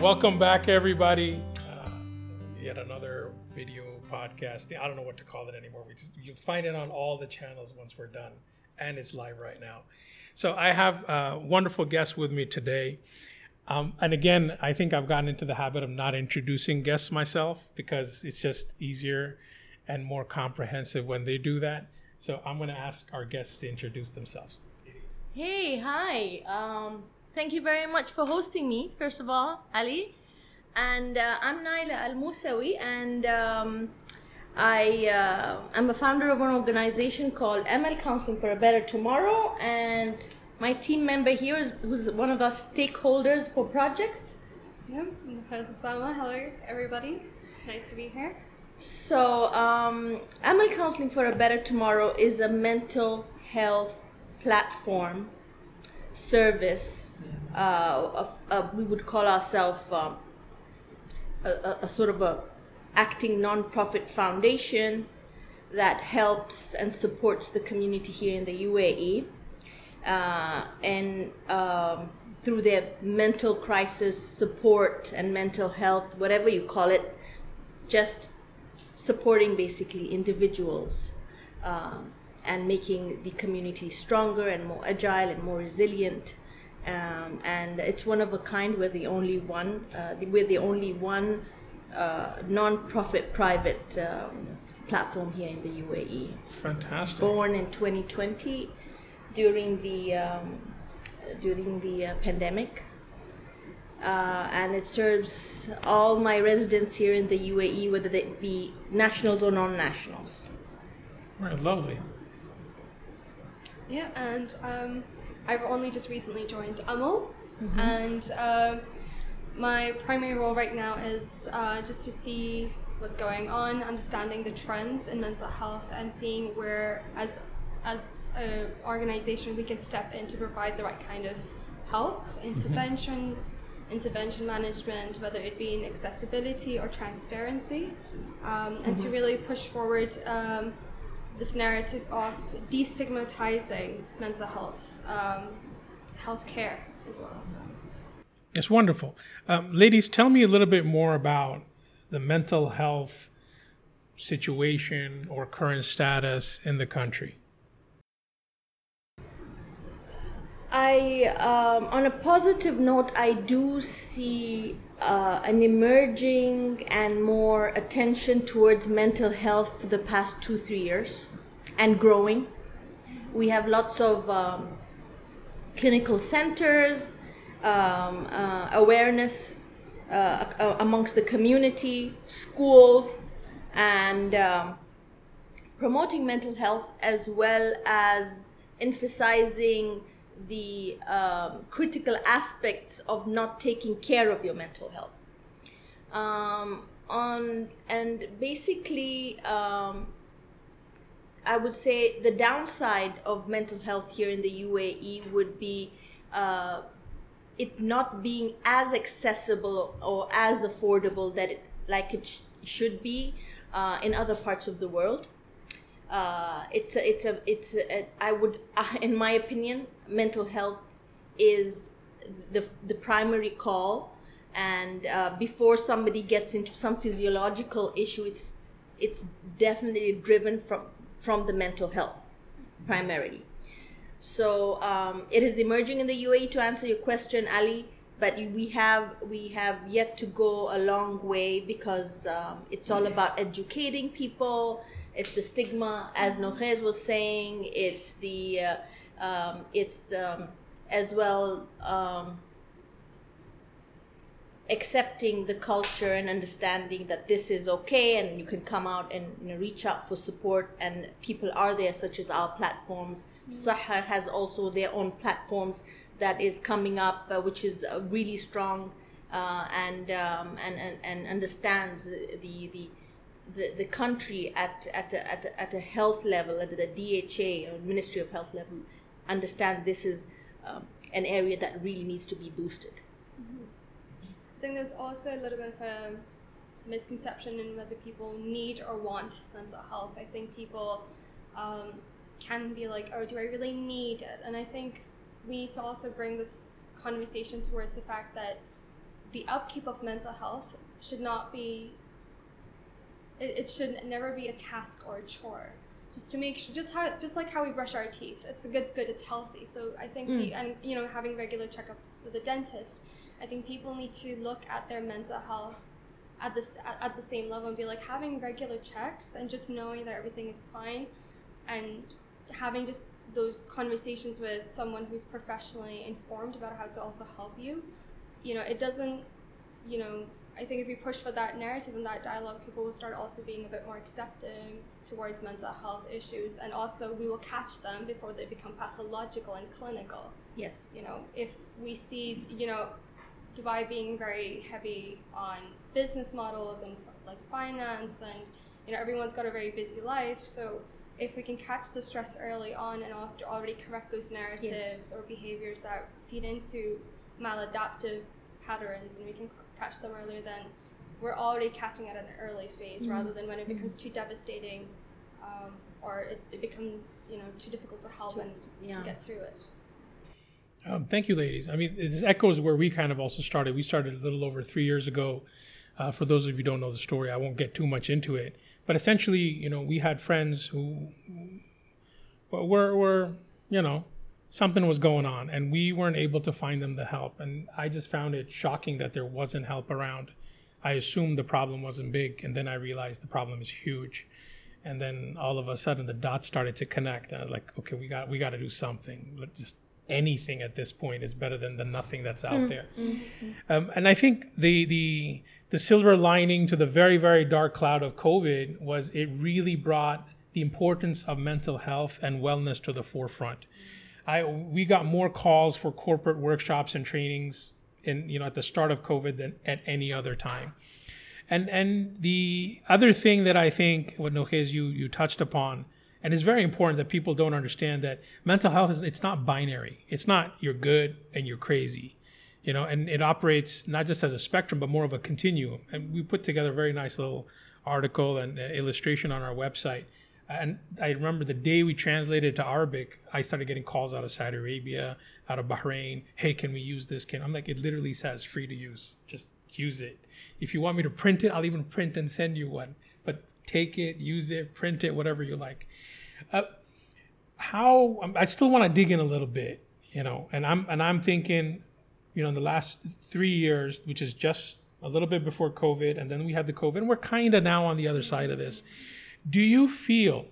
Welcome back, everybody. Uh, yet another video podcast. I don't know what to call it anymore. We just, you'll find it on all the channels once we're done, and it's live right now. So I have a wonderful guest with me today. Um, and again, I think I've gotten into the habit of not introducing guests myself because it's just easier and more comprehensive when they do that. So I'm going to ask our guests to introduce themselves. Hey, hi. Um, thank you very much for hosting me, first of all, Ali. And uh, I'm Naila Al Moosawi, and um, I uh, am a founder of an organization called Amal Counseling for a Better Tomorrow. And my team member here is who's one of our stakeholders for projects. Yeah. Hello, everybody. Nice to be here. So, um, Amal Counseling for a Better Tomorrow is a mental health platform service. Uh, of, uh, we would call ourselves um, a, a, a sort of a acting non-profit foundation that helps and supports the community here in the UAE uh, and um, through their mental crisis support and mental health, whatever you call it, just supporting basically individuals um, and making the community stronger and more agile and more resilient. Um, and it's one of a kind. We're the only one. Uh, we're the only one uh, non-profit private um, platform here in the UAE. Fantastic. Born in 2020 during the um, during the uh, pandemic. Uh, and it serves all my residents here in the UAE, whether they be nationals or non-nationals. Right, lovely. Yeah, and um, I've only just recently joined Amal, and um my primary role right now is uh, just to see what's going on, understanding the trends in mental health, and seeing where, as as an organization, we can step in to provide the right kind of help, intervention, intervention management, whether it be in accessibility or transparency, um, and to really push forward. Um, this narrative of destigmatizing mental health, um, health care as well. So. It's wonderful. Um, ladies, tell me a little bit more about the mental health situation or current status in the country. I, um, on a positive note, I do see uh, an emerging and more attention towards mental health for the past two, three years and growing. We have lots of um, clinical centers, um, uh, awareness uh, amongst the community, schools, and um, promoting mental health as well as emphasizing the um, critical aspects of not taking care of your mental health. Um, on and basically, um, I would say the downside of mental health here in the UAE would be uh, it not being as accessible or as affordable that it like it sh- should be uh, in other parts of the world. Uh, it's a, it's a it's a, I would in my opinion mental health is the the primary call. And uh, before somebody gets into some physiological issue it's it's definitely driven from from the mental health primarily. So um, it is emerging in the UAE to answer your question Ali but we have we have yet to go a long way because um, it's all about educating people it's the stigma as Nokhez was saying. It's the uh, um, it's um, as well um, accepting the culture and understanding that this is okay and you can come out and you know, reach out for support. And people are there such as our platforms. SEHA has also their own platforms that is coming up uh, which is uh, really strong uh, and, um, and, and and understands the the the, the country at at a, at, a, at a health level at the DHA or Ministry of Health level understand this is um, an area that really needs to be boosted I think there's also a little bit of a misconception in whether people need or want mental health. I think people um, can be like, oh, do I really need it? And I think we need to also bring this conversation towards the fact that the upkeep of mental health should not be it, it should never be a task or a chore. Just to make sure just how just like how we brush our teeth. It's good it's good it's healthy. So i think Mm. we, and you know having regular checkups with a dentist i think people need to look at their mental health at this at the same level and be like having regular checks and just knowing that everything is fine and having just those conversations with someone who's professionally informed about how to also help you you know it doesn't you know i think if we push for that narrative and that dialogue people will start also being a bit more accepting towards mental health issues. And also we will catch them before they become pathological and clinical. Yes. you know if we see you know dubai being very heavy on business models and like finance and you know everyone's got a very busy life. So if we can catch the stress early on and already correct those narratives or behaviors that feed into maladaptive patterns and we can catch them earlier then we're already catching at an early phase rather than when it becomes too devastating um, or it, it becomes you know too difficult to help and yeah. get through it Um, thank you, ladies. I mean, this echoes where we kind of also started. We started a little over three years ago. Uh, for those of you who don't know the story, I won't get too much into it. But essentially, you know, we had friends who were, were you know, something was going on, and we weren't able to find them the help. And I just found it shocking that there wasn't help around. I assumed the problem wasn't big, and then I realized the problem is huge. And then all of a sudden, the dots started to connect, and I was like, okay, we got we got to do something. Let's just anything at this point is better than the nothing that's out there. Um, and I think the the the silver lining to the very very dark cloud of COVID was it really brought the importance of mental health and wellness to the forefront. I we got more calls for corporate workshops and trainings in you know at the start of COVID than at any other time. And and the other thing that I think what Nokhez you you touched upon and it's very important that people don't understand that mental health is it's not binary. It's not you're good and you're crazy. You know, and it operates not just as a spectrum but more of a continuum. And we put together a very nice little article and illustration on our website. And I remember the day we translated to Arabic, I started getting calls out of Saudi Arabia, out of Bahrain. Hey, can we use this? Can I'm like, it literally says free to use. Just use it. If you want me to print it, I'll even print and send you one. But take it, use it, print it, whatever you like. Uh, how I still want to dig in a little bit, you know, and I'm and I'm thinking, you know, in the last three years, which is just a little bit before COVID, and then we had the COVID, and we're kind of now on the other side of this. Do you feel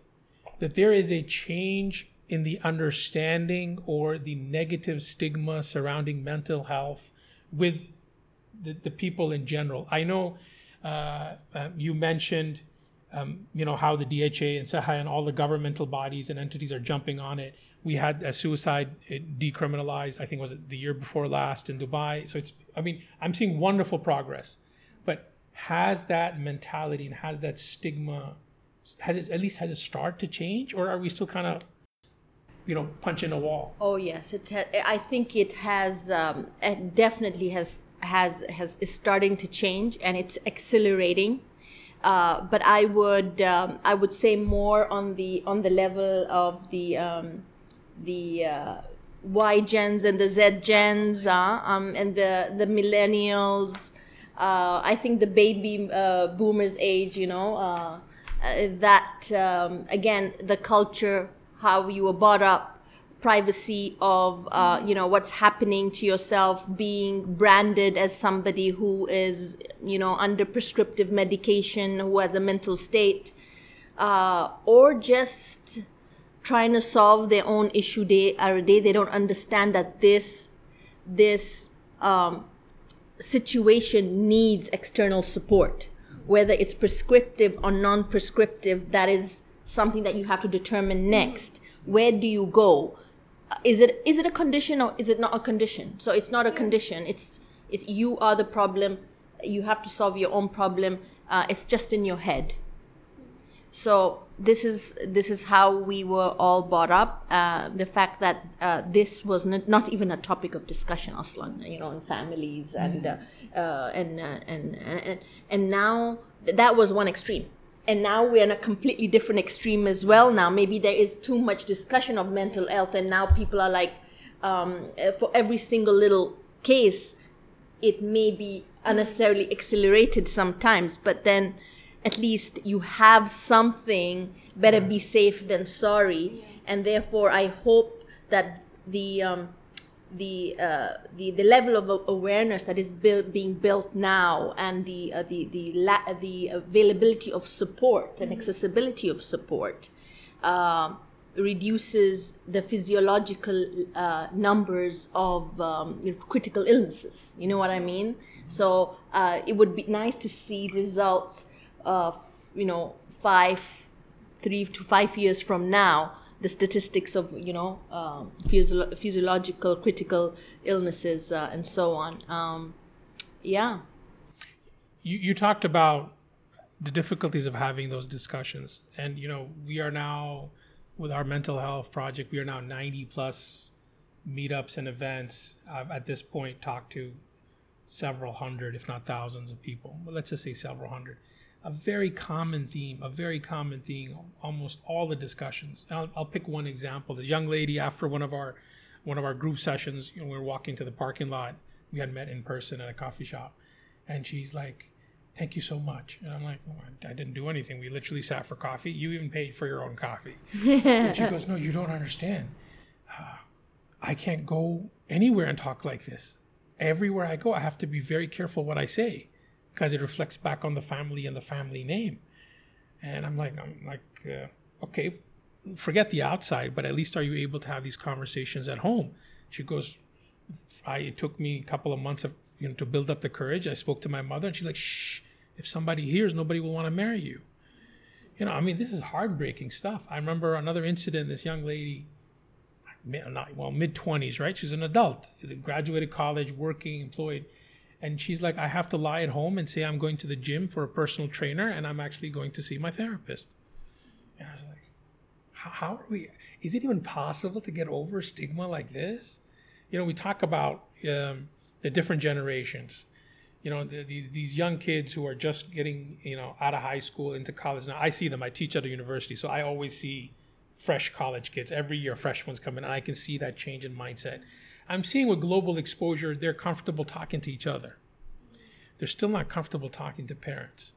that there is a change in the understanding or the negative stigma surrounding mental health with the, the people in general? I know uh, uh, you mentioned, um, you know, how the DHA and SEHA and all the governmental bodies and entities are jumping on it. We had a suicide decriminalized, I think was it the year before last in Dubai. So it's, I mean, I'm seeing wonderful progress, but has that mentality and has that stigma, has it at least has it started to change, or are we still kind of, you know, punching a wall? Oh yes, it. Ha- I think it has. Um, it definitely has has has is starting to change, and it's accelerating. Uh, but I would um, I would say more on the on the level of the um, the uh, Y gens and the Z gens, uh, um, and the the millennials. Uh, I think the baby uh, boomers age, you know, uh, uh, that um, again the culture, how you were brought up, privacy of uh, you know what's happening to yourself, being branded as somebody who is you know under prescriptive medication, who has a mental state, uh, or just trying to solve their own issue day or day. They don't understand that this this um, situation needs external support, whether it's prescriptive or non-prescriptive. That is something that you have to determine next. Where do you go? Is it is it a condition or is it not a condition? So it's not a condition. It's it's you are the problem. You have to solve your own problem. Uh, it's just in your head. So this is this is how we were all brought up. Uh, the fact that uh, this was not, not even a topic of discussion, aslan, you know, in families and uh, uh, and, uh, and and and now that was one extreme, and now we're in a completely different extreme as well. Now maybe there is too much discussion of mental health, and now people are like, um, for every single little case, it may be unnecessarily accelerated sometimes, but then at least you have something. Better be safe than sorry, and therefore I hope that the um, the, uh, the the level of awareness that is built, being built now, and the uh, the the la- the availability of support and accessibility of support, uh, reduces the physiological uh, numbers of um, critical illnesses. You know what I mean? So uh, it would be nice to see results of you know five, three to five years from now the statistics of you know um, physio- physiological critical illnesses uh, and so on. Um, yeah. You you talked about the difficulties of having those discussions, and you know we are now with our mental health project. We are now ninety plus meetups and events. I've at this point talked to several hundred, if not thousands, of people. But let's just say several hundred a very common theme, a very common theme, almost all the discussions. I'll, I'll, pick one example. This young lady, after one of our one of our group sessions, you know, we were walking to the parking lot. We had met in person at a coffee shop, and she's like, "Thank you so much." And I'm like, well, "I didn't do anything. We literally sat for coffee. You even paid for your own coffee." and she goes, "No, you don't understand. Uh, I can't go anywhere and talk like this. Everywhere I go, I have to be very careful what I say." Because it reflects back on the family and the family name. And I'm like, I'm like, uh, okay, forget the outside, but at least are you able to have these conversations at home? She goes, I, it took me a couple of months of, you know, to build up the courage. I spoke to my mother and she's like, shh, if somebody hears, nobody will want to marry you. You know, I mean, this is heartbreaking stuff. I remember another incident, this young lady, not, well, mid 20s, right? She's an adult, graduated college, working, employed and she's like, I have to lie at home and say I'm going to the gym for a personal trainer and I'm actually going to see my therapist. And I was like, how, are we? Is it even possible to get over stigma like this? You know, we talk about um, the different generations. You know, the, these these young kids who are just getting you know out of high school into college. Now I see them. I teach at a university, so I always see fresh college kids every year. Fresh ones come in, and I can see that change in mindset I'm seeing with global exposure, they're comfortable talking to each other. They're still not comfortable talking to parents.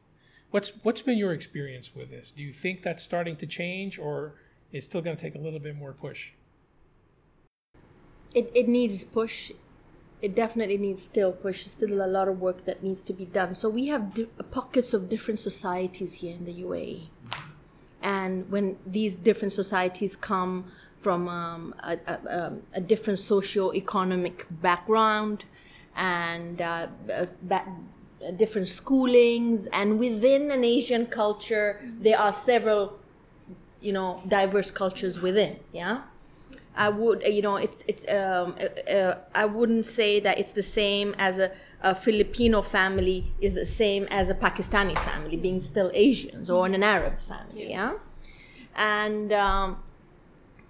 What's what's been your experience with this? Do you think that's starting to change, or is still going to take a little bit more push? It it needs push. It definitely needs still push. There's still a lot of work that needs to be done. So we have di- pockets of different societies here in the UAE, and when these different societies come from um, a, a, um, a, different socio-economic background and uh, different schoolings. And within an asian culture there are several you know diverse cultures within yeah? I would you know it's it's um, uh, uh, i wouldn't say that it's the same as a, a, filipino family is the same as a pakistani family being still asians or an arab family yeah? And um,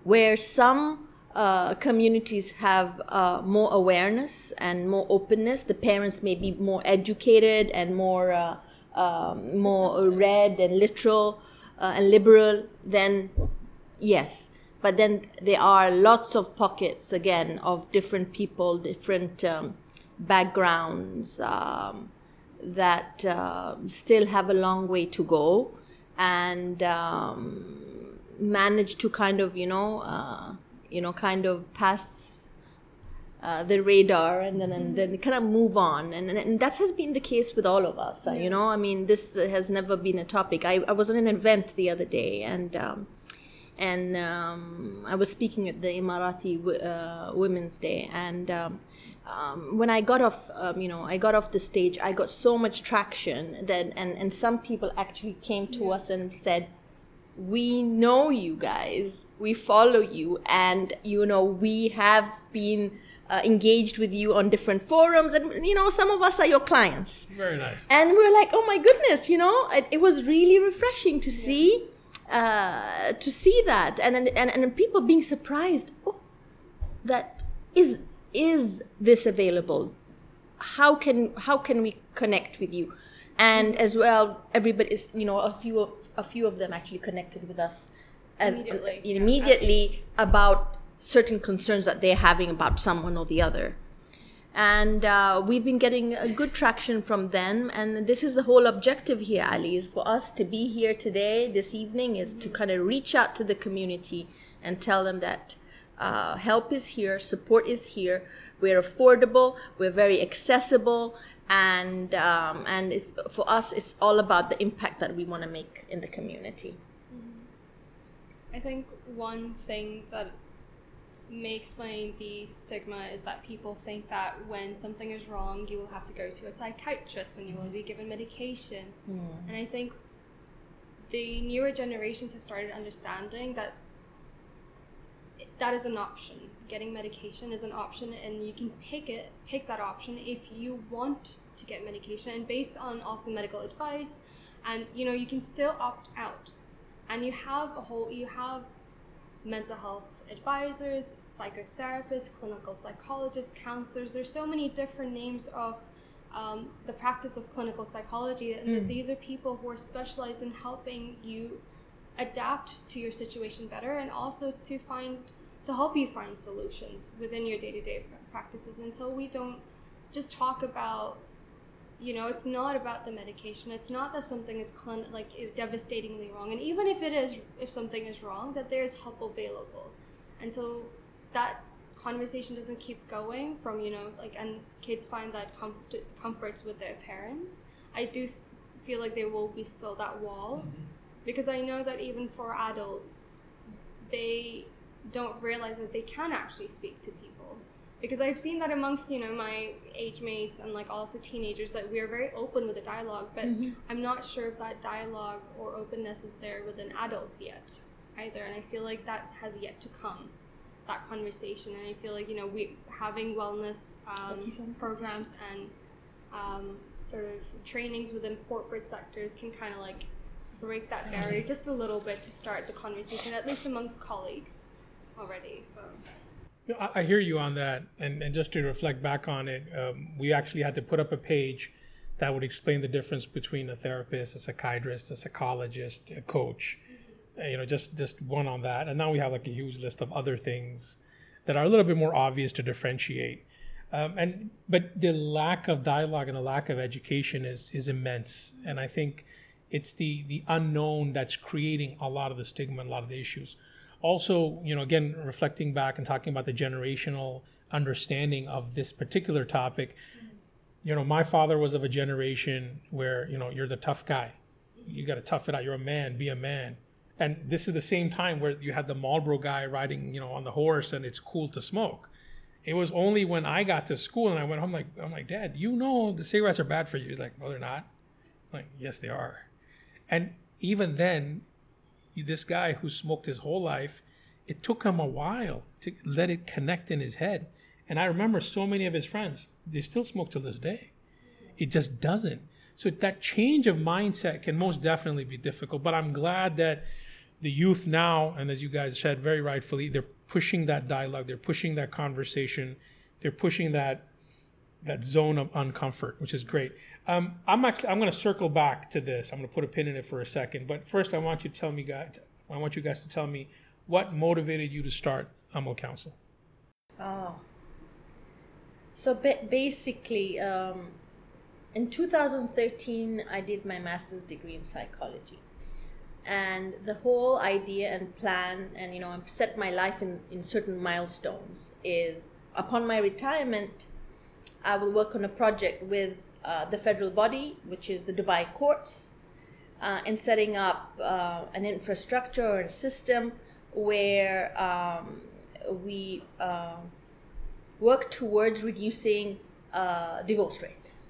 where some uh, communities have uh, more awareness and more openness. The parents may be more educated and more uh, um, more read and literal uh, and liberal. Then, yes, but then there are lots of pockets again of different people, different um, backgrounds um, that um, still have a long way to go, and manage to kind of you know uh, you know kind of pass uh, the radar and then and then kind of move on. And, and that has been the case with all of us uh, you know? I mean this has never been a topic. I, I was at an event the other day and um, and um, i was speaking at the emirati uh, women's day and um, um, when I got off, um, you know, I got off the stage, I got so much traction that, and, and some people actually came to yeah. us and said, we know you guys, we follow you, and you know, we have been uh, engaged with you on different forums, and you know, some of us are your clients. Very nice. And we're like, oh my goodness, you know, it, it was really refreshing to see. Uh, to see that and, and and and people being surprised oh that is is this available how can how can we connect with you and as well everybody is you know a few a few of them actually connected with us immediately, immediately about certain concerns that they're having about someone or the other. And uh, we've been getting a good traction from them and this is the whole objective here ali is for us to be here today this evening is to kind of reach out to the community and tell them that uh, help is here support is here we're affordable we're very accessible and um, and it's for us it's all about the impact that we want to make in the community I think one thing that may explain the stigma is that people think that when something is wrong, you will have to go to a psychiatrist and you will be given medication. Hmm. And I think the newer generations have started understanding that that is an option. Getting medication is an option, and you can pick it, pick that option if you want to get medication, and based on also medical advice, and you know you can still opt out, and you have a whole you have mental health advisors, psychotherapists, clinical psychologists, counselors. There's so many different names of um, the practice of clinical psychology, and that these are people who are specialized in helping you adapt to your situation better, and also to find to help you find solutions within your day-to-day practices. Until we don't just talk about you know it's not about the medication. It's not that something is clin- like devastatingly wrong. And even if it is if something is wrong that there's help available. Until that conversation doesn't keep going from you know like and kids find that comfort comforts with their parents. I do feel like there will be still that wall. Mm-hmm. Because i know that even for adults they don't realize that they can actually speak to people. Because I've seen that amongst you know my age mates and like also teenagers that we are very open with the dialogue, but I'm not sure if that dialogue or openness is there within adults yet either, and I feel like that has yet to come, that conversation, and I feel like you know we having wellness um, programs and um, sort of trainings within corporate sectors can kind of like break that barrier just a little bit to start the conversation, at least amongst colleagues already. So. I, hear you on that, and, and just to reflect back on it, um, we actually had to put up a page that would explain the difference between a therapist, a psychiatrist, a psychologist, a coach. Uh, You know, just just one on that, and now we have like a huge list of other things that are a little bit more obvious to differentiate. Um, and but the lack of dialogue and the lack of education is is immense, and I think it's the the unknown that's creating a lot of the stigma and a lot of the issues also you know again reflecting back and talking about the generational understanding of this particular topic you know my father was of a generation where you know you're the tough guy. You got to tough it out. You're a man be a man. And this is the same time where you had the marlboro guy riding you know on the horse and it's cool to smoke. It was only when i got to school and i went home like i'm like dad you know the cigarettes are bad for you. He's like no they're not. I'm like yes they are. And even then this guy who smoked his whole life, it took him a while to let it connect in his head. And I remember so many of his friends, they still smoke to this day. It just doesn't. So that change of mindset can most definitely be difficult. But I'm glad that the youth now, and as you guys said very rightfully, they're pushing that dialogue, they're pushing that conversation, they're pushing that that zone of uncomfort, which is great. Um, I'm actually I'm going to circle back to this. I'm going to put a pin in it for a second, but first I want you to tell me, guys. I want you guys to tell me what motivated you to start Amal Council. Oh. So ba- basically, um, in 2013, I did my master's degree in psychology. And the whole idea and plan, and you know, I've set my life in, in certain milestones, is upon my retirement, I will work on a project with uh, the federal body, which is the Dubai courts, uh, in setting up uh, an infrastructure or a system where um, we uh, work towards reducing uh, divorce rates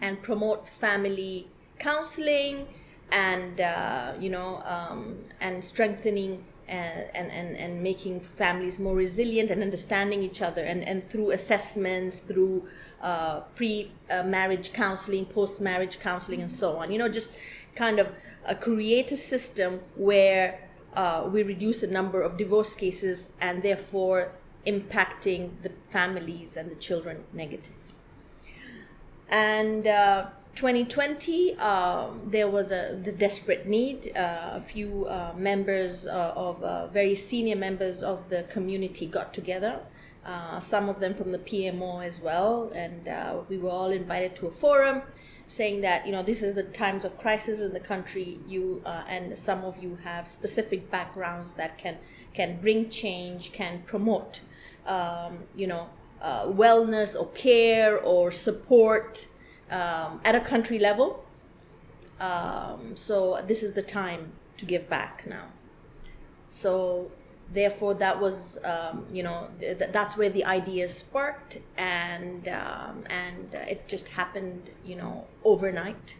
and promote family counseling and uh, you know um, and strengthening and, and, and, making families more resilient and understanding each other and, and through assessments through uh, pre-marriage counseling post-marriage counseling and so on. You know just kind of uh, create a system where uh, we reduce the number of divorce cases and therefore impacting the families and the children negatively. And uh, 2020 um, there was a the desperate need uh, a few uh, members uh, of uh, very senior members of the community got together uh, some of them from the PMO as well, and uh, we were all invited to a forum saying that you know this is the times of crisis in the country. You and some of you have specific backgrounds that can can bring change can promote um, you know wellness or care or support um, at a country level. Um, so this is the time to give back now. So therefore that was um, you know th- that's where the idea sparked and um, and it just happened you know overnight.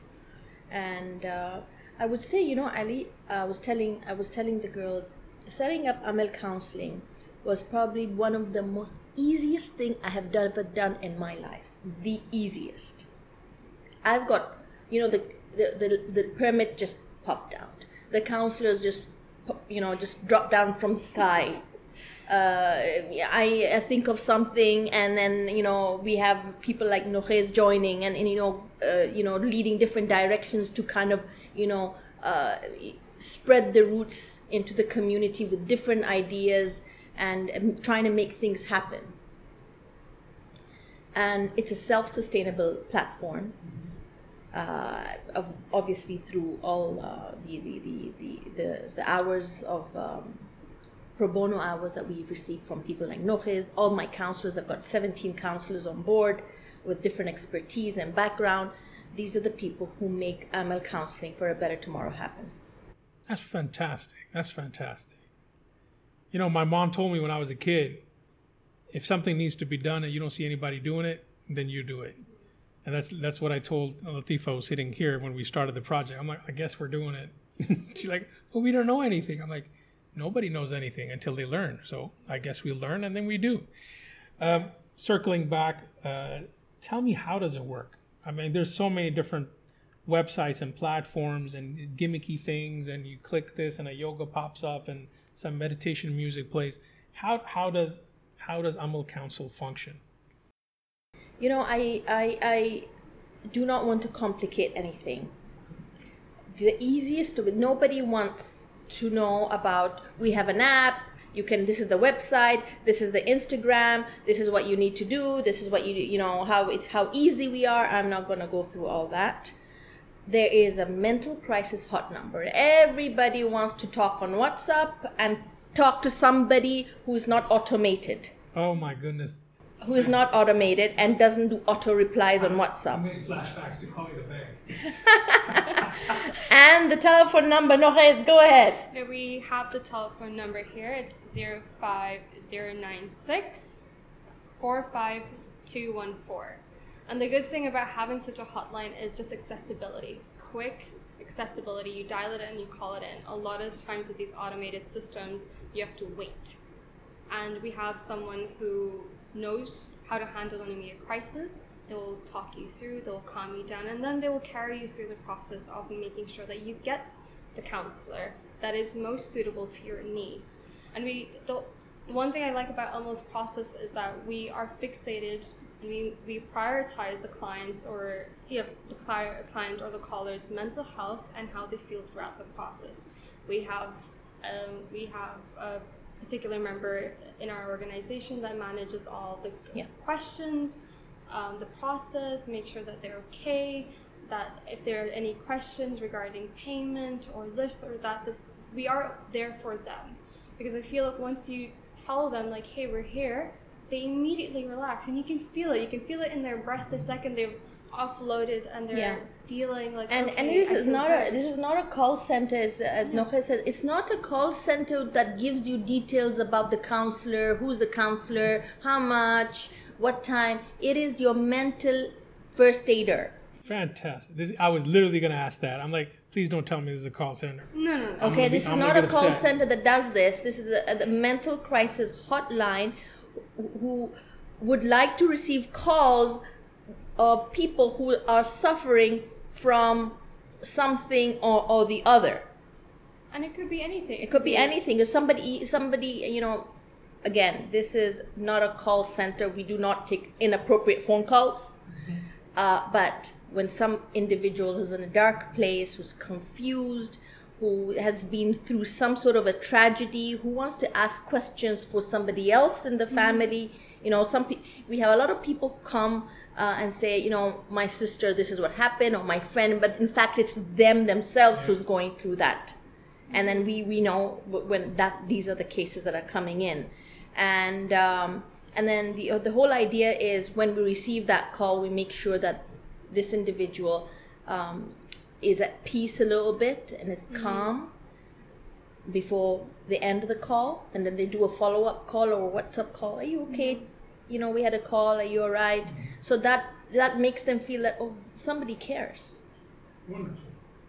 And uh, i would say you know ali i was telling i was telling the girls setting up amal counseling was probably one of the most easiest thing i have ever done in my life. The easiest i've got you know the the, the, the permit just popped out. The counselors just you know just drop down from the sky. Uh, I, I think of something and then you know we have people like Nokhez joining and, and you know uh, you know leading different directions to kind of you know uh, spread the roots into the community with different ideas and um, trying to make things happen. And it's a self-sustainable platform uh, obviously through all uh, the, the, the, the, the, hours of um, pro bono hours that we receive from people like Nokhez. All my counselors, I've got 17 counselors on board with different expertise and background. These are the people who make Amal counseling for a better tomorrow happen. That's fantastic. That's fantastic. You know, my mom told me when I was a kid, if something needs to be done and you don't see anybody doing it, then you do it. And that's that's what I told Latifa sitting here when we started the project. I'm like, I guess we're doing it. She's like, well, we don't know anything. I'm like, nobody knows anything until they learn. So I guess we learn and then we do. Um, circling back, uh, tell me how does it work? I mean, there's so many different websites and platforms and gimmicky things, and you click this and a yoga pops up and some meditation music plays. How how does how does Amal Council function? You know I, I i do not want to complicate anything. The easiest nobody wants to know about we have an app you can this is the website this is the instagram this is what you need to do this is what you you know how it's how easy we are. I'm not going to go through all that. There is a mental crisis hot number. Everybody wants to talk on whatsapp and talk to somebody who's not automated. Oh my goodness. Who is not automated and doesn't do auto replies on I'm WhatsApp. getting flashbacks to calling the bank. And the telephone number, Nokhez, go ahead. Now we have the telephone number here. It's 05096 45214. And the good thing about having such a hotline is just accessibility. Quick accessibility. You dial it in, and you call it in. A lot of times with these automated systems, you have to wait. And we have someone who knows how to handle an immediate crisis. They will talk you through, they'll calm you down, and then they will carry you through the process of making sure that you get the counselor that is most suitable to your needs. And we the, the one thing I like about Amal's process is that we are fixated and we, we prioritize the client's or yeah, the cli- client or the caller's mental health and how they feel throughout the process. We have um, we have a particular member in our organization that manages all the Yeah. questions, um, the process, make sure that they're okay, that if there are any questions regarding payment or this or that, that we are there for them. Because I feel like once you tell them like, hey, we're here, they immediately relax and you can feel it. You can feel it in their breath the second they've offloaded and they're Yeah. Feeling like And okay, and this I is feel not a this is not a call center as, as Nokhez said. It's not a call center that gives you details about the counselor, who's the counselor, how much, what time. It is your mental first aider. Fantastic. This, I was literally going to ask that. I'm like, please don't tell me this is a call center. no, no, no. Okay, gonna be- this is I'm not a call upset. center that does this. This is a, a mental crisis hotline who- who would like to receive calls of people who are suffering from something or, or the other. And it could be anything. It could be anything. If somebody, somebody, you know, again, this is not a call center. We do not take inappropriate phone calls. Uh, but when some individual who's in a dark place, who's confused, who has been through some sort of a tragedy, who wants to ask questions for somebody else in the family, You know, some pe- we have a lot of people come uh, and say, you know, my sister, this is what happened, or my friend, but in fact, it's them themselves who's going through that. And then we we know when that these are the cases that are coming in, and um, and then the the whole idea is when we receive that call, we make sure that this individual um, is at peace a little bit and is calm before the end of the call. And then they do a follow-up call or a whatsapp call. Are you okay you know we had a call are you all right so that that makes them feel that oh somebody cares Wonderful.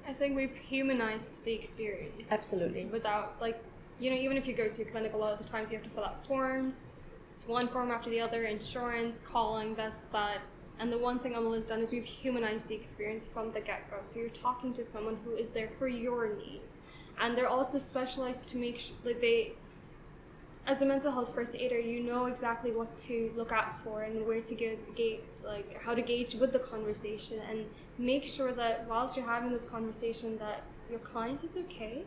I think we've humanized the experience. Absolutely. Without, like, you know, even if you go to a clinic, a lot of the times you have to fill out forms. It's one form after the other insurance, calling, this, that. And the one thing Amal has done is we've humanized the experience from the get go. So you're talking to someone who is there for your needs. And they're also specialized to make sure, like, they, as a mental health first aider, you know exactly what to look out for and where to get, gauge, like how to gauge with the conversation and make sure that whilst you're having this conversation, that your client is okay,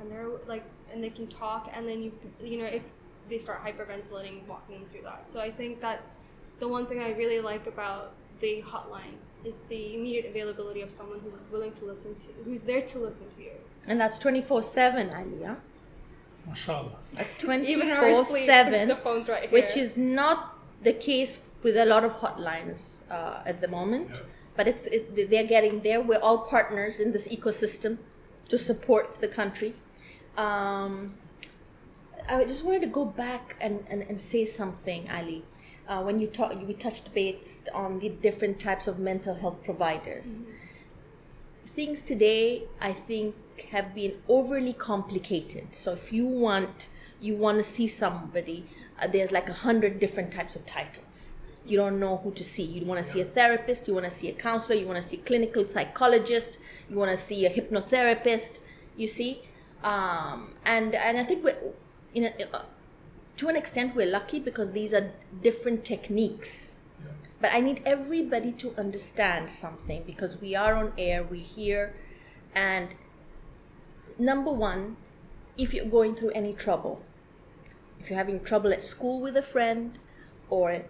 and they're like, and they can talk, and then you, you know, if they start hyperventilating, walking through that. So I think that's the one thing I really like about the hotline is the immediate availability of someone who's willing to listen to, who's there to listen to you. and that's 24-7 aliyah MashaAllah. that's Even in our sleep, the 24-7 phone's right here. which is not the case with a lot of hotlines uh, at the moment Yeah. but it's it, they're getting there we're all partners in this ecosystem to support the country um, i just wanted to go back and, and, and say something ali uh, when you talk we touched based on the different types of mental health providers things today i think have been overly complicated. So if you want you want to see somebody uh, there's like a hundred different types of titles. You don't know who to see. You want to see a therapist you want to see a counselor you want to see a clinical psychologist you want to see a hypnotherapist you see? Um, and and i think we're in a, uh, to an extent we're lucky because these are different techniques. But I need everybody to understand something because we are on air, we hear, and number one, if you're going through any trouble, if you're having trouble at school with a friend, or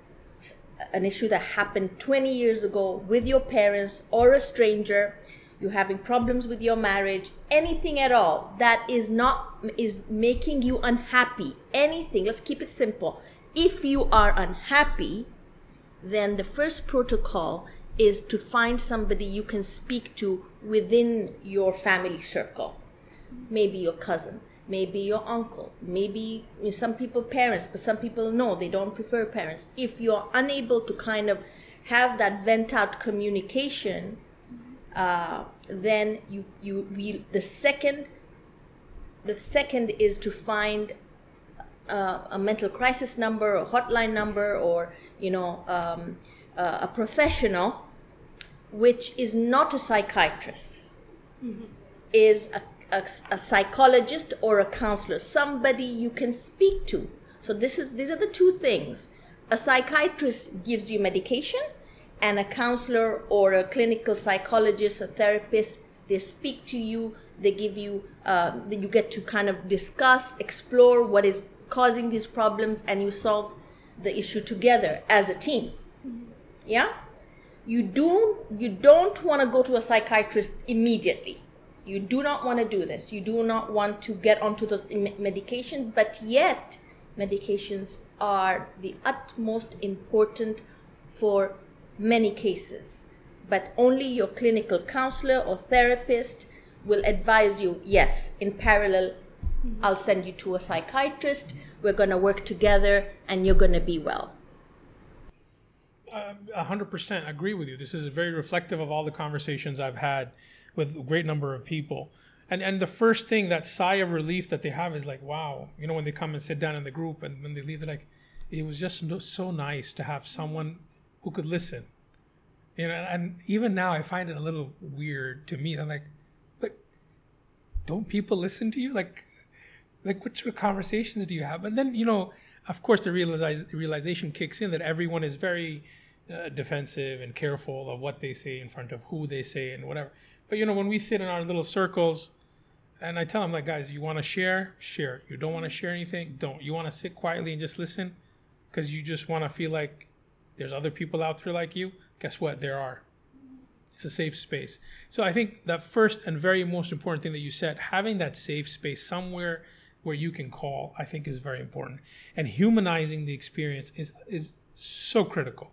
an issue that happened 20 years ago with your parents or a stranger, you're having problems with your marriage, anything at all that is not is making you unhappy, anything, let's keep it simple. If you are unhappy, then the first protocol is to find somebody you can speak to within your family circle. Maybe your cousin, maybe your uncle, maybe some people parents, but some people no, they don't prefer parents. If you're unable to kind of have that vent out communication, uh, then you you we the second the second is to find uh, a mental crisis number, a hotline number, or you know um, uh, a professional, which is not a psychiatrist, is a, a, a psychologist or a counselor, somebody you can speak to. So this is these are the two things. A psychiatrist gives you medication, and a counselor or a clinical psychologist, a therapist, they speak to you. They give you, uh, you get to kind of discuss, explore what is causing these problems, and you solve the issue together as a team. Yeah, you don't you don't want to go to a psychiatrist immediately. You do not want to do this. You do not want to get onto those medications, but yet medications are the utmost important for many cases. But only your clinical counselor or therapist will advise you yes, in parallel, mm-hmm. I'll send you to a psychiatrist. We're going to work together and you're going to be well. Uh, a hundred percent agree with you. This is very reflective of all the conversations I've had with a great number of people. And and the first thing that sigh of relief that they have is like, wow, you know, when they come and sit down in the group and when they leave, they're like, it was just so nice to have someone who could listen. You know, and even now I find it a little weird to me. I'm like, but don't people listen to you? Like, like what sort of conversations do you have? And then you know, of course, the realize, realization kicks in that everyone is very uh, defensive and careful of what they say in front of who they say and whatever. But you know, when we sit in our little circles, and I tell them like, guys, you want to share, share. You don't want to share anything, don't. You want to sit quietly and just listen, because you just want to feel like there's other people out there like you, guess what? There are. It's a safe space. So I think that first and very most important thing that you said, having that safe space somewhere where you can call, I think is very important. And humanizing the experience is is so critical.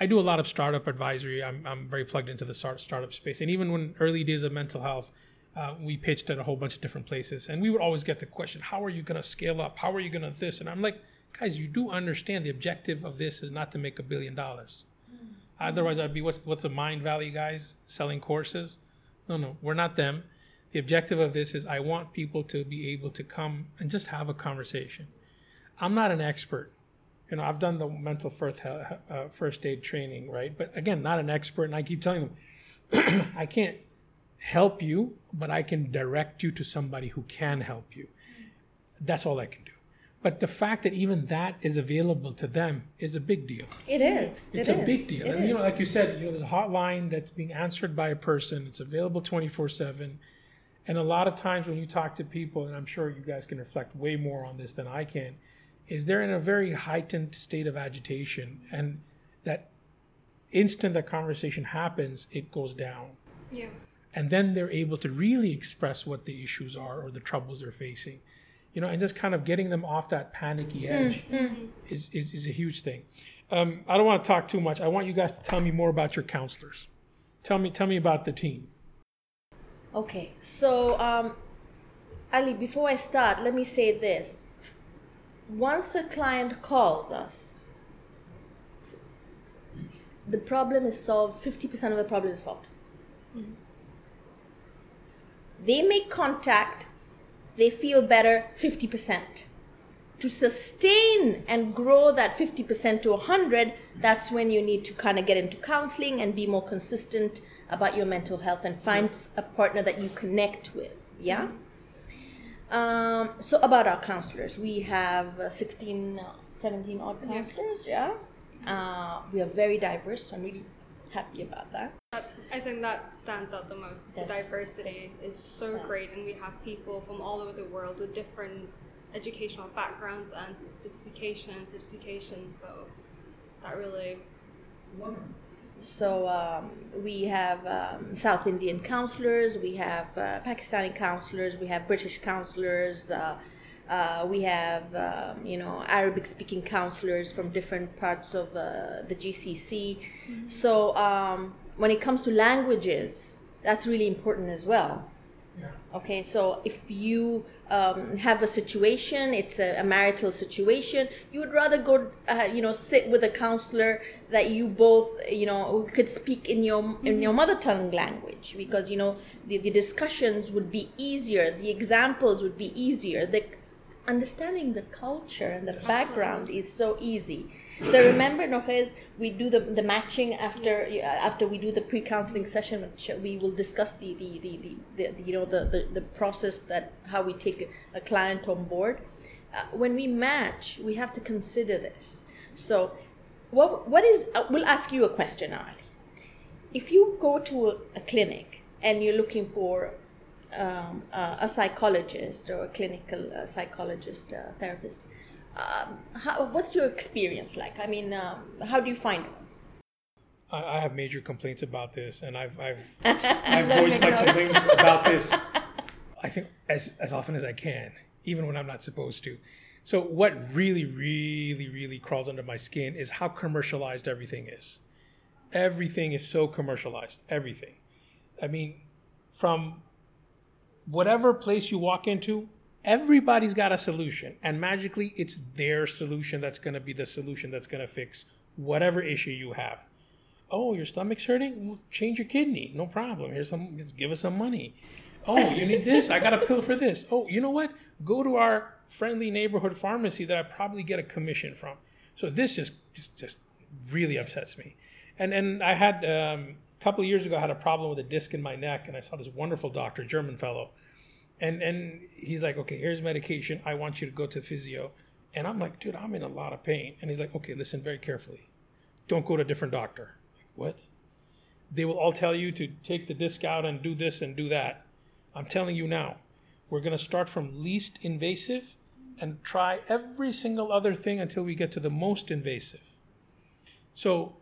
I do a lot of startup advisory. I'm, I'm very plugged into the start, startup space. And even when early days of mental health, uh, we pitched at a whole bunch of different places. And we would always get the question, how are you going to scale up? How are you going to this? And I'm like, guys, you do understand the objective of this is not to make a billion dollars. Otherwise, I'd be what's what's the Mindvalley guys selling courses? No, no, we're not them. The objective of this is I want people to be able to come and just have a conversation. I'm not an expert. You know, I've done the mental first uh, first aid training, right? But again, not an expert, and I keep telling them, I can't help you, but I can direct you to somebody who can help you. That's all I can do. But the fact that even that is available to them is a big deal. It is. It's It a is. big deal. It and you know, like you said, you know, there's a hotline that's being answered by a person. It's available 24/7. And a lot of times when you talk to people, and I'm sure you guys can reflect way more on this than I can, is they're in a very heightened state of agitation. And that instant that conversation happens, it goes down. Yeah. And then they're able to really express what the issues are or the troubles they're facing. You know, and just kind of getting them off that panicky edge is, is, is a huge thing. Um, I don't want to talk too much. I want you guys to tell me more about your counselors. Tell me, tell me about the team. Okay, so um, Ali, before I start, let me say this. Once a client calls us, the problem is solved, 50% of the problem is solved. Hmm. They make contact, they feel better 50%. To sustain and grow that 50% to 100, that's when you need to kind of get into counseling and be more consistent about your mental health and find hmm. a partner that you connect with. Yeah? Hmm. Um, so, about our counselors, we have uh, 16, uh, 17 odd counselors, yeah? Uh, we are very diverse, so I'm really happy about that. That's, I think that stands out the most. Yes. The diversity is so great, and we have people from all over the world with different educational backgrounds and specifications, certifications. So that really, So um, we have um, South Indian counselors, we have uh, Pakistani counselors, we have British counselors, uh, uh, we have um, you know Arabic speaking counselors from different parts of uh, the GCC. So um, when it comes to languages, that's really important as well. Okay, so if you um, have a situation, it's a, a marital situation, you would rather go, uh, you know, sit with a counselor that you both, you know, could speak in your in your mother tongue language because you know the, the discussions would be easier, the examples would be easier, the understanding the culture and the background is so easy. So remember, Nokhez, we do the, the matching after uh, after we do the pre counseling session. We will discuss the the, the, the, the you know the, the, the process that how we take a client on board. Uh, when we match, we have to consider this. So, what what is? Uh, we'll ask you a question, Ali. If you go to a, a clinic and you're looking for um, uh, a psychologist or a clinical uh, psychologist uh, therapist um, how, what's your experience like i mean um, how do you find one I, I have major complaints about this, and I've I've I've voiced my complaints about this. I think as as often as I can, even when I'm not supposed to. So what really, really, really crawls under my skin is how commercialized everything is. Everything is so commercialized. Everything. I mean, from whatever place you walk into, everybody's got a solution, and magically, it's their solution that's going to be the solution that's going to fix whatever issue you have. Oh, your stomach's hurting? Change your kidney. No problem. Here's some. Just give us some money. Oh, you need this? I got a pill for this. Oh, you know what? Go to our friendly neighborhood pharmacy that I probably get a commission from. So this just just just really upsets me. And and I had um, a couple of years ago I had a problem with a disc in my neck, and I saw this wonderful doctor, German fellow, and and he's like, okay, here's medication. I want you to go to physio. And I'm like, dude, I'm in a lot of pain. And he's like, okay, listen very carefully. Don't go to a different doctor. Like, what? They will all tell you to take the disc out and do this and do that. I'm telling you now, we're going to start from least invasive and try every single other thing until we get to the most invasive. So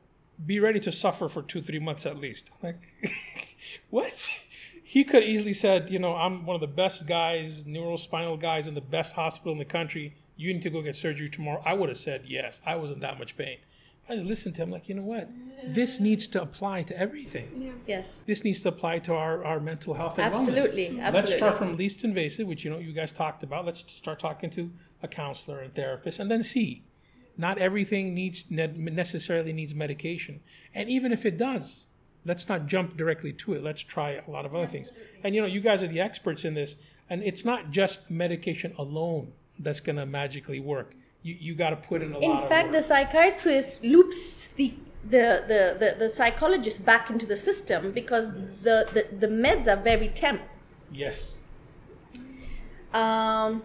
be ready to suffer for two, three months at least. Like, what? He could easily said, you know, I'm one of the best guys, neurospinal guys in the best hospital in the country. You need to go get surgery tomorrow. I would have said yes. I was in that much pain. I just listened to him like, you know what? This needs to apply to everything. Yes. This needs to apply to our, our mental health and Absolutely, wellness. Let's start from least invasive, which you know you guys talked about. Let's start talking to a counselor and therapist, and then see. Not everything needs necessarily needs medication, and even if it does, let's not jump directly to it. Let's try a lot of other things. And you know, you guys are the experts in this, and it's not just medication alone that's going to magically work. You you got to put in a In lot In fact, the psychiatrist loops the the, the, the, the psychologist back into the system because the, the, the meds are very temp. yes, Um,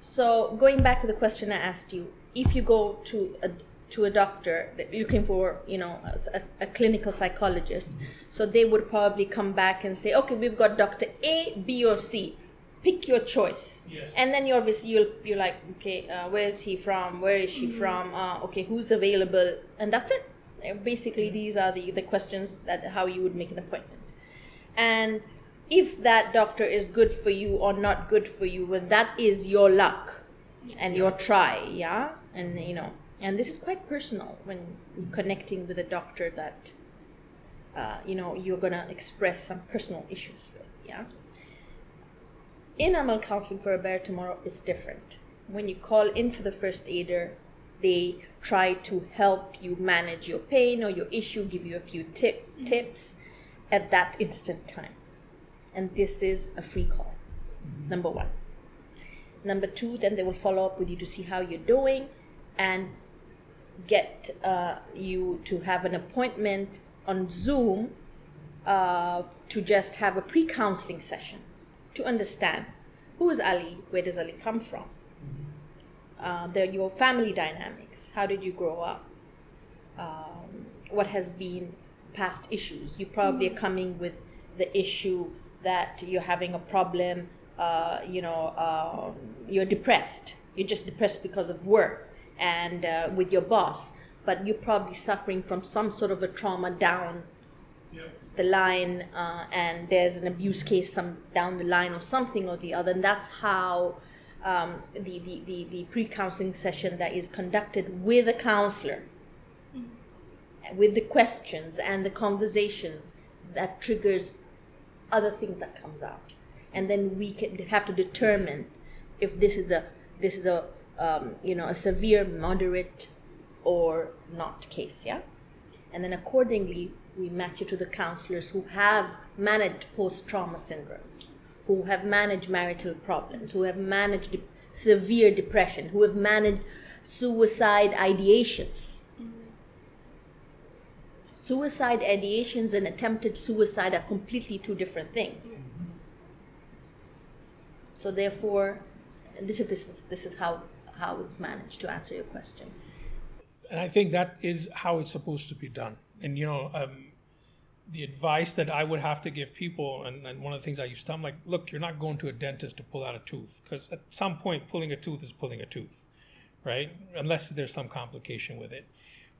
so going back to the question I asked you, if you go to a to a doctor looking for, you know, a, a clinical psychologist, so they would probably come back and say, okay, we've got Doctor A, B, or C. Pick your choice. Yes. And then you're obviously you'll you're like, okay, uh, where is he from? Where is she from? Uh, okay, who's available? And that's it. Uh, Basically, these are the the questions that how you would make an appointment and if that doctor is good for you or not good for you well that is your luck and your try yeah and you know and this is quite personal when you're connecting with a doctor that uh, you know you're gonna express some personal issues with yeah? In Amal Counseling for a Better Tomorrow it's different. When you call in for the first aider they try to help you manage your pain or your issue give you a few tip, tips at that instant time. And this is a free call number one. Number two then they will follow up with you to see how you're doing and get uh, you to have an appointment on zoom uh, to just have a pre-counseling session to understand who is ali where does ali come from uh, the, your family dynamics how did you grow up um, what has been past issues. You probably are coming with the issue that you're having a problem. Uh, you know, um you're depressed. You're just depressed because of work and uh, with your boss, but you're probably suffering from some sort of a trauma down the line, uh, and there's an abuse case some down the line or something or the other, and that's how. Um, the, the, the, the pre-counseling session that is conducted with a counselor with the questions and the conversations that triggers other things that comes out and then we can have to determine if this is a this is a um, you know a severe moderate or not case yeah? And then accordingly we match it to the counselors who have managed post-trauma syndromes who have managed marital problems who have managed de- severe depression who have managed suicide ideations. Suicide ideations and attempted suicide are completely two different things. So therefore, this is this is this is how how it's managed to answer your question. and I think that is how it's supposed to be done. And you know, um, the advice that I would have to give people, and, and one of the things I used to tell them, like, look, you're not going to a dentist to pull out a tooth, because at some point, pulling a tooth is pulling a tooth, right? Unless there's some complication with it.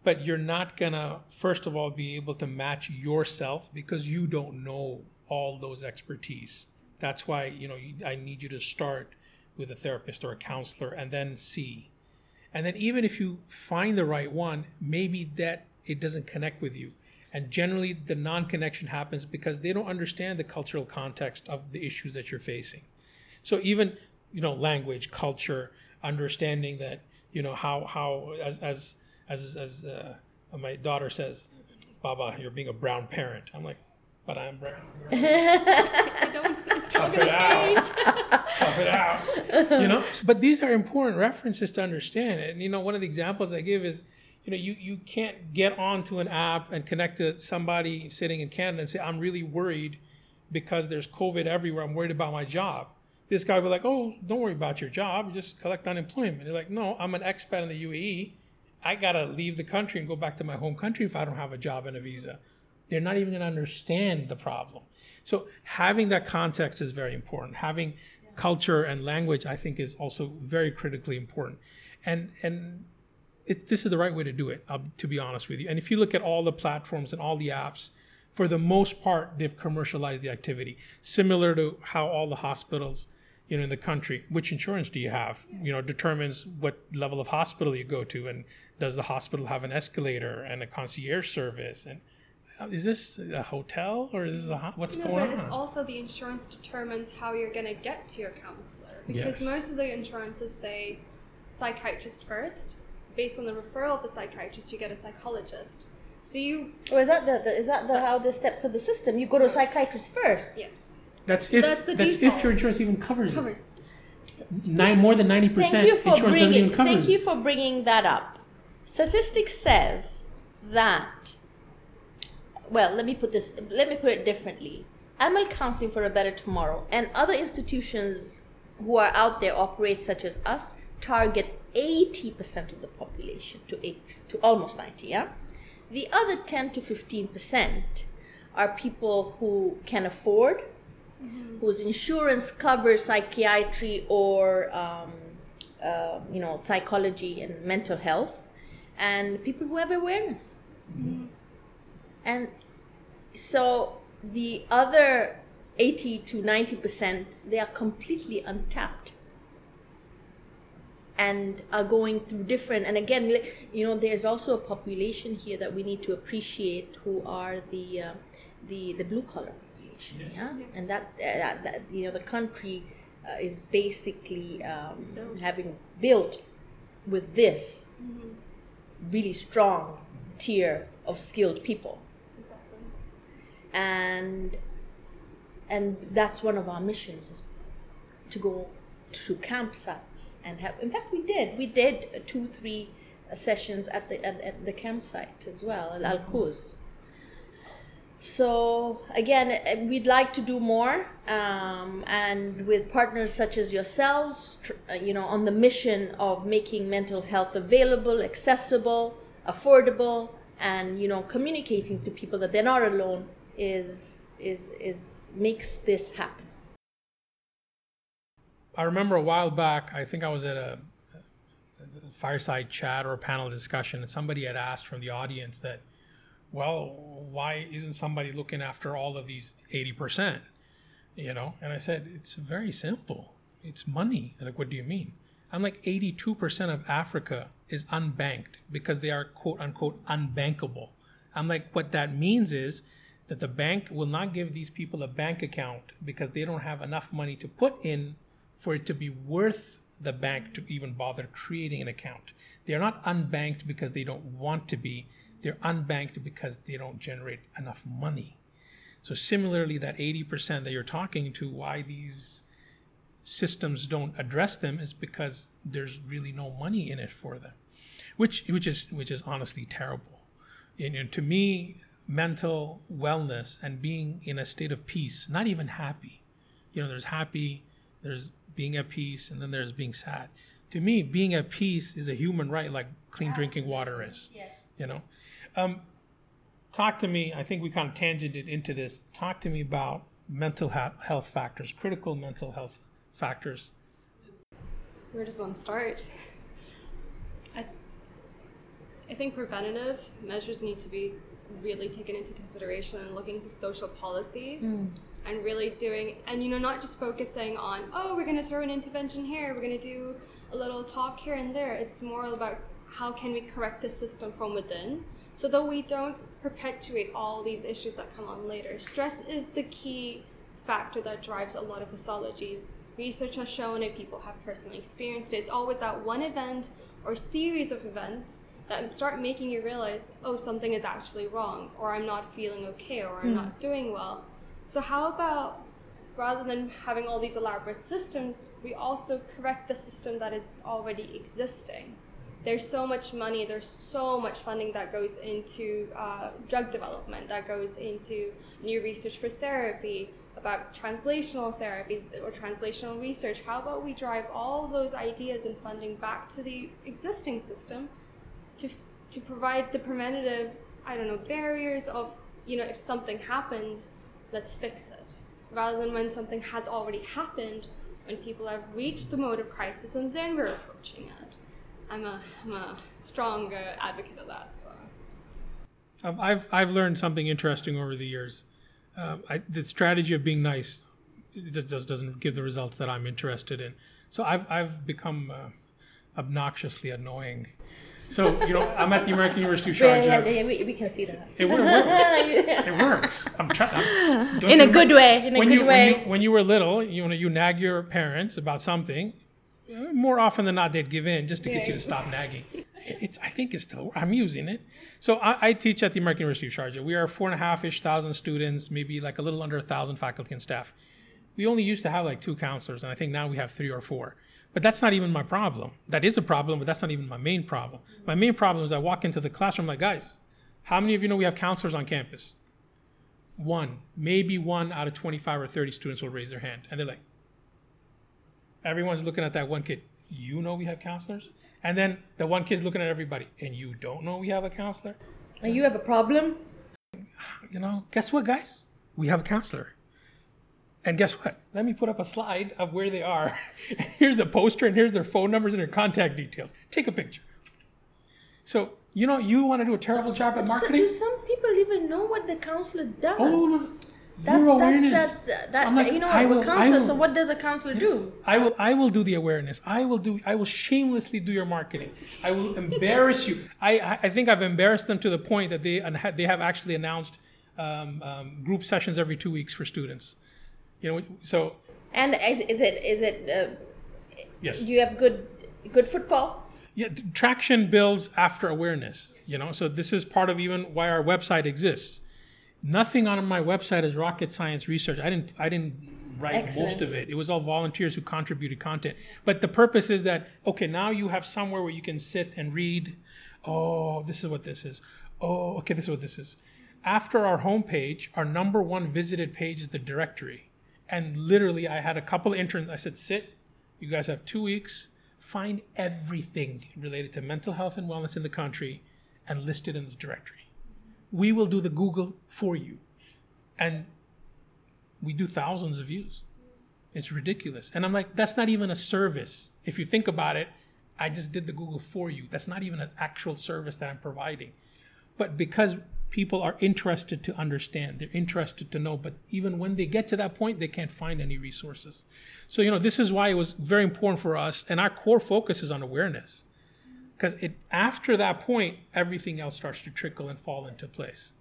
But you're not gonna, first of all, be able to match yourself because you don't know all those expertise. That's why you know I need you to start with a therapist or a counselor, and then see and then even if you find the right one, maybe that it doesn't connect with you. And generally the non-connection happens because they don't understand the cultural context of the issues that you're facing. So even, you know, language, culture, understanding that, you know, how how as as as as uh, my daughter says, Baba, you're being a brown parent. I'm like, but I'm brown. I don't, it's not Tough it out. tough it out. You know, but these are important references to understand. And you know, one of the examples I give is, you know, you you can't get onto an app and connect to somebody sitting in Canada and say, I'm really worried because there's COVID everywhere. I'm worried about my job. This guy will be like, oh, don't worry about your job. Just collect unemployment. You're like, no, I'm an expat in the UAE. I gotta leave the country and go back to my home country if I don't have a job and a visa. They're not even gonna understand the problem. So having that context is very important. Having culture and language, I think, is also very critically important. And and it, this is the right way to do it, to be honest with you. And if you look at all the platforms and all the apps, for the most part, they've commercialized the activity, similar to how all the hospitals, you know, in the country, which insurance do you have, you know, determines what level of hospital you go to, and does the hospital have an escalator and a concierge service, and is this a hotel or is this a ho- what's No, going but on? also the insurance determines how you're going to get to your counselor because Yes. most of the insurances say psychiatrist first. Based on the referral of the psychiatrist, you get a psychologist. So you Or is that the, the is that the how the steps of the system? You go to a psychiatrist first. yes That's if That's that's, if your insurance even covers, covers. Nine more than ninety percent Thank you for doesn't bringing. even cover. Thank you for bringing that up. Statistics says that. Well, let me put this. Let me put it differently. Amal Counseling for a Better Tomorrow and other institutions who are out there operate such as us target eighty percent of the population to eight to almost ninety. Yeah, the other ten to fifteen percent are people who can afford whose insurance covers psychiatry or um, uh, you know psychology and mental health, and people who have awareness. And so the other eighty to ninety percent they are completely untapped and are going through different and again you know there's also a population here that we need to appreciate who are the uh, the the blue collar population Yes. yeah and that, uh, that that you know the country uh, is basically um, Built. having built with this really strong tier of skilled people Exactly. And and that's one of our missions is to go to campsites and have in fact we did we did two three sessions at the at, at the campsite as well at al Quoz. so again we'd like to do more um, and with partners such as yourselves tr- uh, you know on the mission of making mental health available accessible affordable and you know communicating to people that they're not alone is is is makes this happen I remember a while back, I think I was at a, fireside chat or a panel discussion, and somebody had asked from the audience that, well, why isn't somebody looking after all of these 80%? You know, and I said, it's very simple. It's money. They're like, what do you mean? I'm like, 82% of Africa is unbanked because they are quote unquote unbankable. I'm like, what that means is that the bank will not give these people a bank account because they don't have enough money to put in for it to be worth the bank to even bother creating an account. They are not unbanked because they don't want to be. They're unbanked because they don't generate enough money. So similarly, that 80% that you're talking to, why these systems don't address them is because there's really no money in it for them, which which is which is honestly terrible. And, and to me, mental wellness and being in a state of peace, not even happy. You know, there's happy, there's being at peace, and then there's being sad. To me, being at peace is a human right, like clean drinking water is yes you know um, talk to me i think we kind of tangented into this talk to me about mental health factors critical mental health factors Where does one start? I, I think preventative measures need to be really taken into consideration and looking to social policies hmm. and really doing, and you know, not just focusing on, oh, we're going to throw an intervention here, we're going to do a little talk here and there. It's more about how can we correct the system from within so that we don't perpetuate all these issues that come on later. Stress is the key factor that drives a lot of pathologies. Research has shown it, people have personally experienced it. It's always that one event or series of events that start making you realize, oh, something is actually wrong, or I'm not feeling okay, or I'm not doing well. So, how about rather than having all these elaborate systems, we also correct the system that is already existing? there's so much money, there's so much funding that goes into uh, drug development, that goes into new research for therapy, about translational therapy or translational research. How about we drive all those ideas and funding back to the existing system to, to provide the preventative, I don't know, barriers of, you know, if something happens, let's fix it. Rather than when something has already happened, when people have reached the mode of crisis and then we're approaching it. I'm a, I'm a strong uh, advocate of that. So. I've, I've, learned something interesting over the years. Um, I, the strategy of being nice just doesn't give the results that I'm interested in. So I've, I've become uh, obnoxiously annoying. So, you know, I'm at the American University of Yeah, Sharjah. yeah, yeah, we, we can see that. It, would work. it works. I'm trying. In a good way, in a when good you, way. When you, when you were little, you know, you nag your parents about something. uh, More often than not, they'd give in just to get you to stop nagging. It's. I think it's still. I'm using it. So I, I teach at the American University of Sharjah. We are four and a half ish thousand students, maybe like a little under a thousand faculty and staff. We only used to have like two counselors, and I think now we have three or four. But that's not even my problem. That is a problem, but that's not even my main problem. My main problem is I walk into the classroom like, guys, how many of you know we have counselors on campus? One, maybe one out of 25 or 30 students will raise their hand. And they're like, everyone's looking at that one kid. You know we have counselors? And then the one kid's looking at everybody, and you don't know we have a counselor? And you have a problem? You know, guess what, guys? We have a counselor. And guess what? Let me put up a slide of where they are. here's the poster, and here's their phone numbers and their contact details. Take a picture. So, you know, you want to do a terrible job at So, marketing? do some people even know what the counselor does? Oh. That's, Zero that's, awareness. That's, So that, I'm like, you know, I I'm will- a counselor, will- so what does a counselor do? I will I will do the awareness. I will do I will shamelessly do your marketing. I will embarrass you. I I- think I've embarrassed them to the point that they and they have actually announced um, um, group sessions every two weeks for students. You know, so And is, it, is it, uh, yes, do you have good, good footfall? yeah. Traction builds after awareness. You know, so this is part of even why our website exists. Nothing on my website is rocket science research. I didn't I didn't write most of it. It was all volunteers who contributed content. But the purpose is that okay, now you have somewhere where you can sit and read. Oh, this is what this is. Oh, okay, this is what this is. After our homepage, our number one visited page is the directory. And literally, I had a couple interns. I said, sit. You guys have two weeks. Find everything related to mental health and wellness in the country and list it in this directory we will do the Google for you. And we do thousands of views. It's ridiculous. And I'm like, that's not even a service. If you think about it, I just did the Google for you. That's not even an actual service that I'm providing. But because people are interested to understand, they're interested to know, but even when they get to that point, they can't find any resources. So, you know, this is why it was very important for us. And our core focus is on awareness because it after that point everything else starts to trickle and fall into place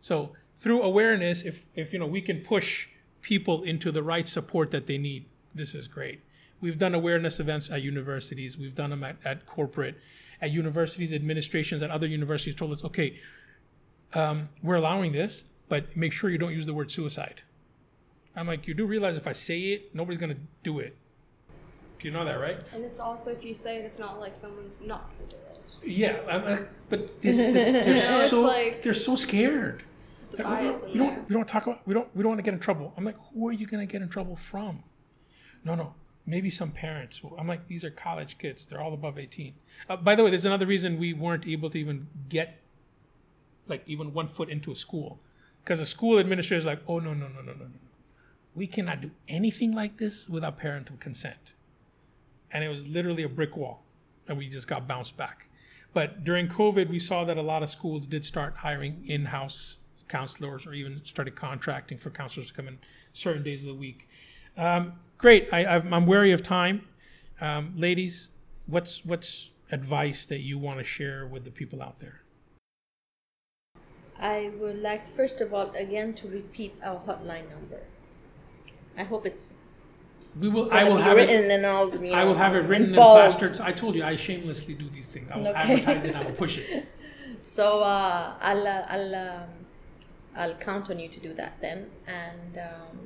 so through awareness if if you know we can push people into the right support that they need this is great we've done awareness events at universities we've done them at, at corporate at universities administrations at other universities told us okay um, we're allowing this but make sure you don't use the word suicide i'm like you do realize if i say it nobody's to do it Do you know that right And it's also, if you say it, it's not like someone's not to do it. Yeah, I'm, but this, this they're so like- they're so scared. The bias we, don't, we don't talk about we don't we don't want to get in trouble. I'm like, who are you gonna get in trouble from? No, no, maybe some parents. Will. I'm like, these are college kids. They're all above 18. Uh, by the way, there's another reason we weren't able to even get like even one foot into a school. Because the school administrator is like, oh no no no no no no we cannot do anything like this without parental consent. And it was literally a brick wall and we just got bounced back. But during covid we saw that a lot of schools did start hiring in-house counselors or even started contracting for counselors to come in certain days of the week. Um, great. I, i'm wary of time. Um, ladies what's what's advice that you want to share with the people out there I would like, first of all, again to repeat our hotline number. I hope it's we will i will have written it all. You know, i will have it written in and plastered i told you i shamelessly do these things i will Okay. advertise it i will push it So uh, I'll uh, I'll um, I'll count on you to do that then. And um,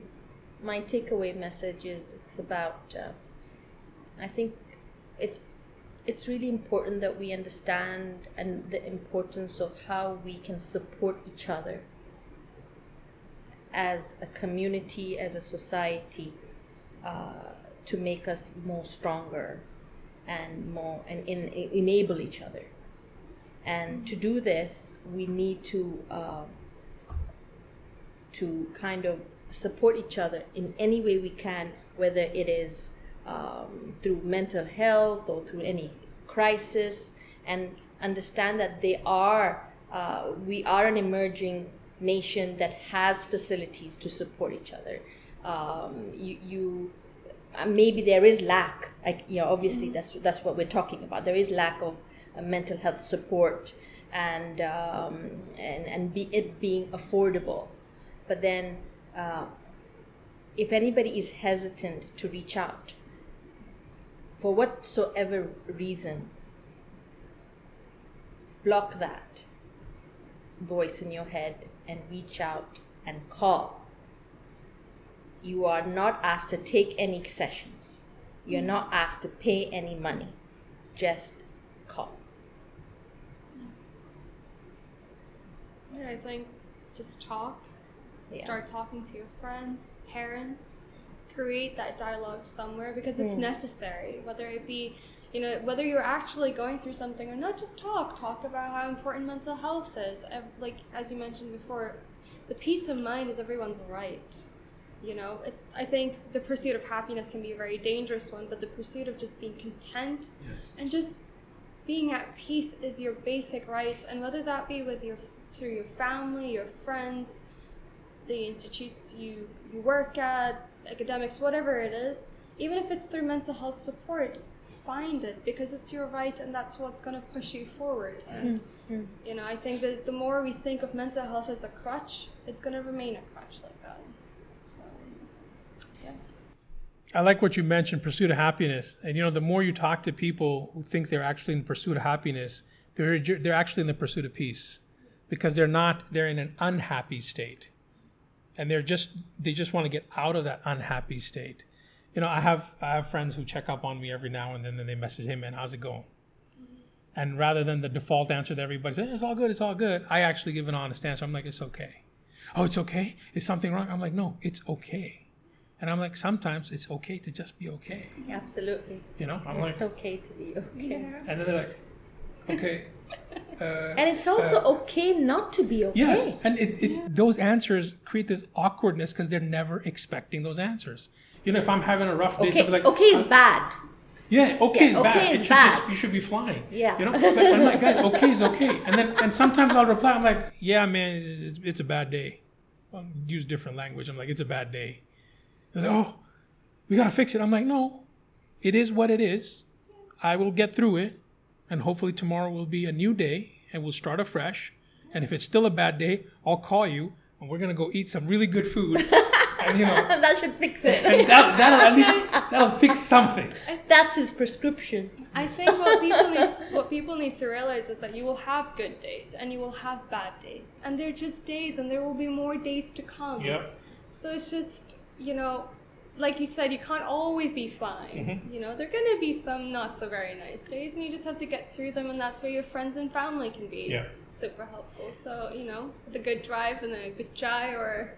my takeaway message is it's about. Uh, I think it it's really important that we understand and the importance of how we can support each other as a community, as a society, uh, to make us more stronger and more and in, enable each other. And to do this, we need to uh, to kind of support each other in any way we can, whether it is um, through mental health or through any crisis, and understand that they are uh, we are an emerging nation that has facilities to support each other. Um, you, you uh, maybe there is lack, like you know, obviously that's that's what we're talking about. There is lack of uh, mental health support and um, and and be it being affordable, but then uh, if anybody is hesitant to reach out for whatsoever reason, block that voice in your head and reach out and call. You are not asked to take any sessions. You're not asked to pay any money. Just call. Yeah, I think just talk. Yeah. Start talking to your friends, parents. Create that dialogue somewhere because it's Mm. necessary. Whether it be, you know, whether you're actually going through something or not, just talk. Talk about how important mental health is. Ev- Like as you mentioned before, the peace of mind is everyone's right. You know, it's. I think the pursuit of happiness can be a very dangerous one, but the pursuit of just being content Yes. and just being at peace is your basic right and whether that be with your through your family your friends the institutes you you work at academics whatever it is even if it's through mental health support find it because it's your right and that's what's going to push you forward. And mm-hmm. you know i think that the more we think of mental health as a crutch it's going to remain a crutch like that. So yeah. I like what you mentioned, pursuit of happiness. And you know, the more you talk to people who think they're actually in pursuit of happiness, they're they're actually in the pursuit of peace, because they're not. They're in an unhappy state, and they're just they just want to get out of that unhappy state. You know, I have I have friends who check up on me every now and then, and they message, "Hey man, how's it going?" And rather than the default answer that everybody says, "It's all good, it's all good," I actually give an honest answer. I'm like, "It's okay." Oh, it's okay. Is something wrong? I'm like, "No, it's okay." And I'm like, sometimes it's okay to just be okay. Absolutely. You know, I'm It's like, okay to be okay. and then they're like, okay. Uh, And it's also uh, okay not to be okay. yes, and it, it's those answers create this awkwardness because they're never expecting those answers. You know, if I'm having a rough day, Okay, somebody like, okay is uh, bad. yeah, okay Yeah, is okay bad. is it should bad. just you should be flying. Yeah. you know. But I'm like, guys, okay is okay, and then and sometimes I'll reply, I'm like, yeah, man, it's, it's, it's a bad day. I'll use different language. I'm like, it's a bad day. They're like, oh, we gotta fix it. I'm like, no, it is what it is. I will get through it, and hopefully tomorrow will be a new day, and we'll start afresh. And if it's still a bad day, I'll call you, and we're gonna go eat some really good food, and you know, that should fix it. and that, that'll at least that'll fix something. That's his prescription. I think what people need what people need to realize is that you will have good days and you will have bad days. And they're just days and there will be more days to come. Yep. So it's just, you know, like you said, you can't always be fine. You know, there are gonna be some not so very nice days and you just have to get through them and that's where your friends and family can be Yeah. super helpful. So, you know, the good drive and a good chai or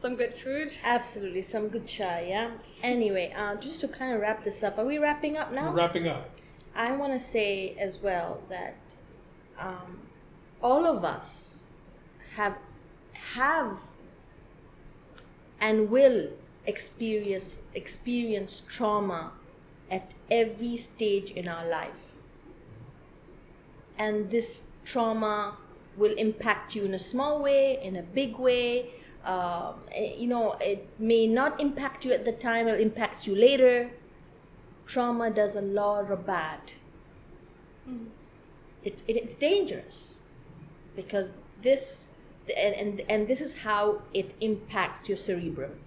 some good food. Absolutely, some good chai, yeah. Anyway, uh, just to kind of wrap this up, are we wrapping up now? We're wrapping up. I want to say as well that um, all of us have have and will experience experience trauma at every stage in our life, and this trauma will impact you in a small way, in a big way. Um, eh, you know, it may not impact you at the time; it impacts you later trauma does a lot of bad. It's it, it's dangerous because this and, and and this is how it impacts your cerebrum.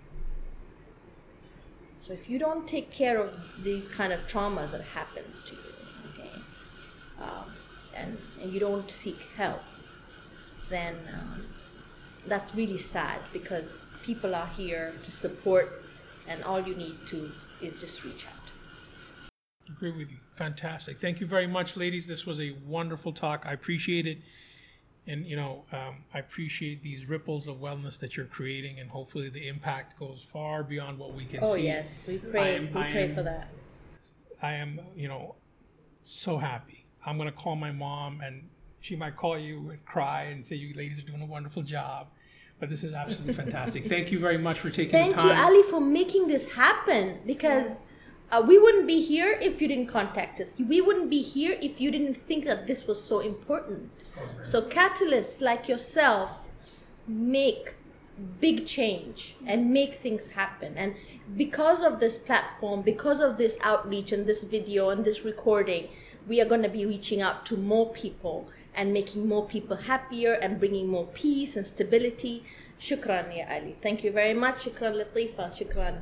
So if you don't take care of these kind of traumas that happens to you, okay, um, and and you don't seek help, then um, that's really sad because people are here to support, and all you need to is just reach out. Agree with you. Fantastic. Thank you very much, ladies. This was a wonderful talk. I appreciate it. And, you know, um, I appreciate these ripples of wellness that you're creating, and hopefully the impact goes far beyond what we can see. Oh yes, we pray. am- we pray am- for that. I am, you know, so happy. I'm going to call my mom, and she might call you and cry and say, You ladies are doing a wonderful job. But this is absolutely fantastic. Thank you very much for taking Thank the you. Ali, for making this happen because uh, we wouldn't be here if you didn't contact us. We wouldn't be here if you didn't think that this was so important. So catalysts like yourself make big change and make things happen. And because of this platform, because of this outreach and this video and this recording, we are going to be reaching out to more people and making more people happier and bringing more peace and stability. Shukran, ya Ali. Thank you very much. Shukran, Latifa. Shukran.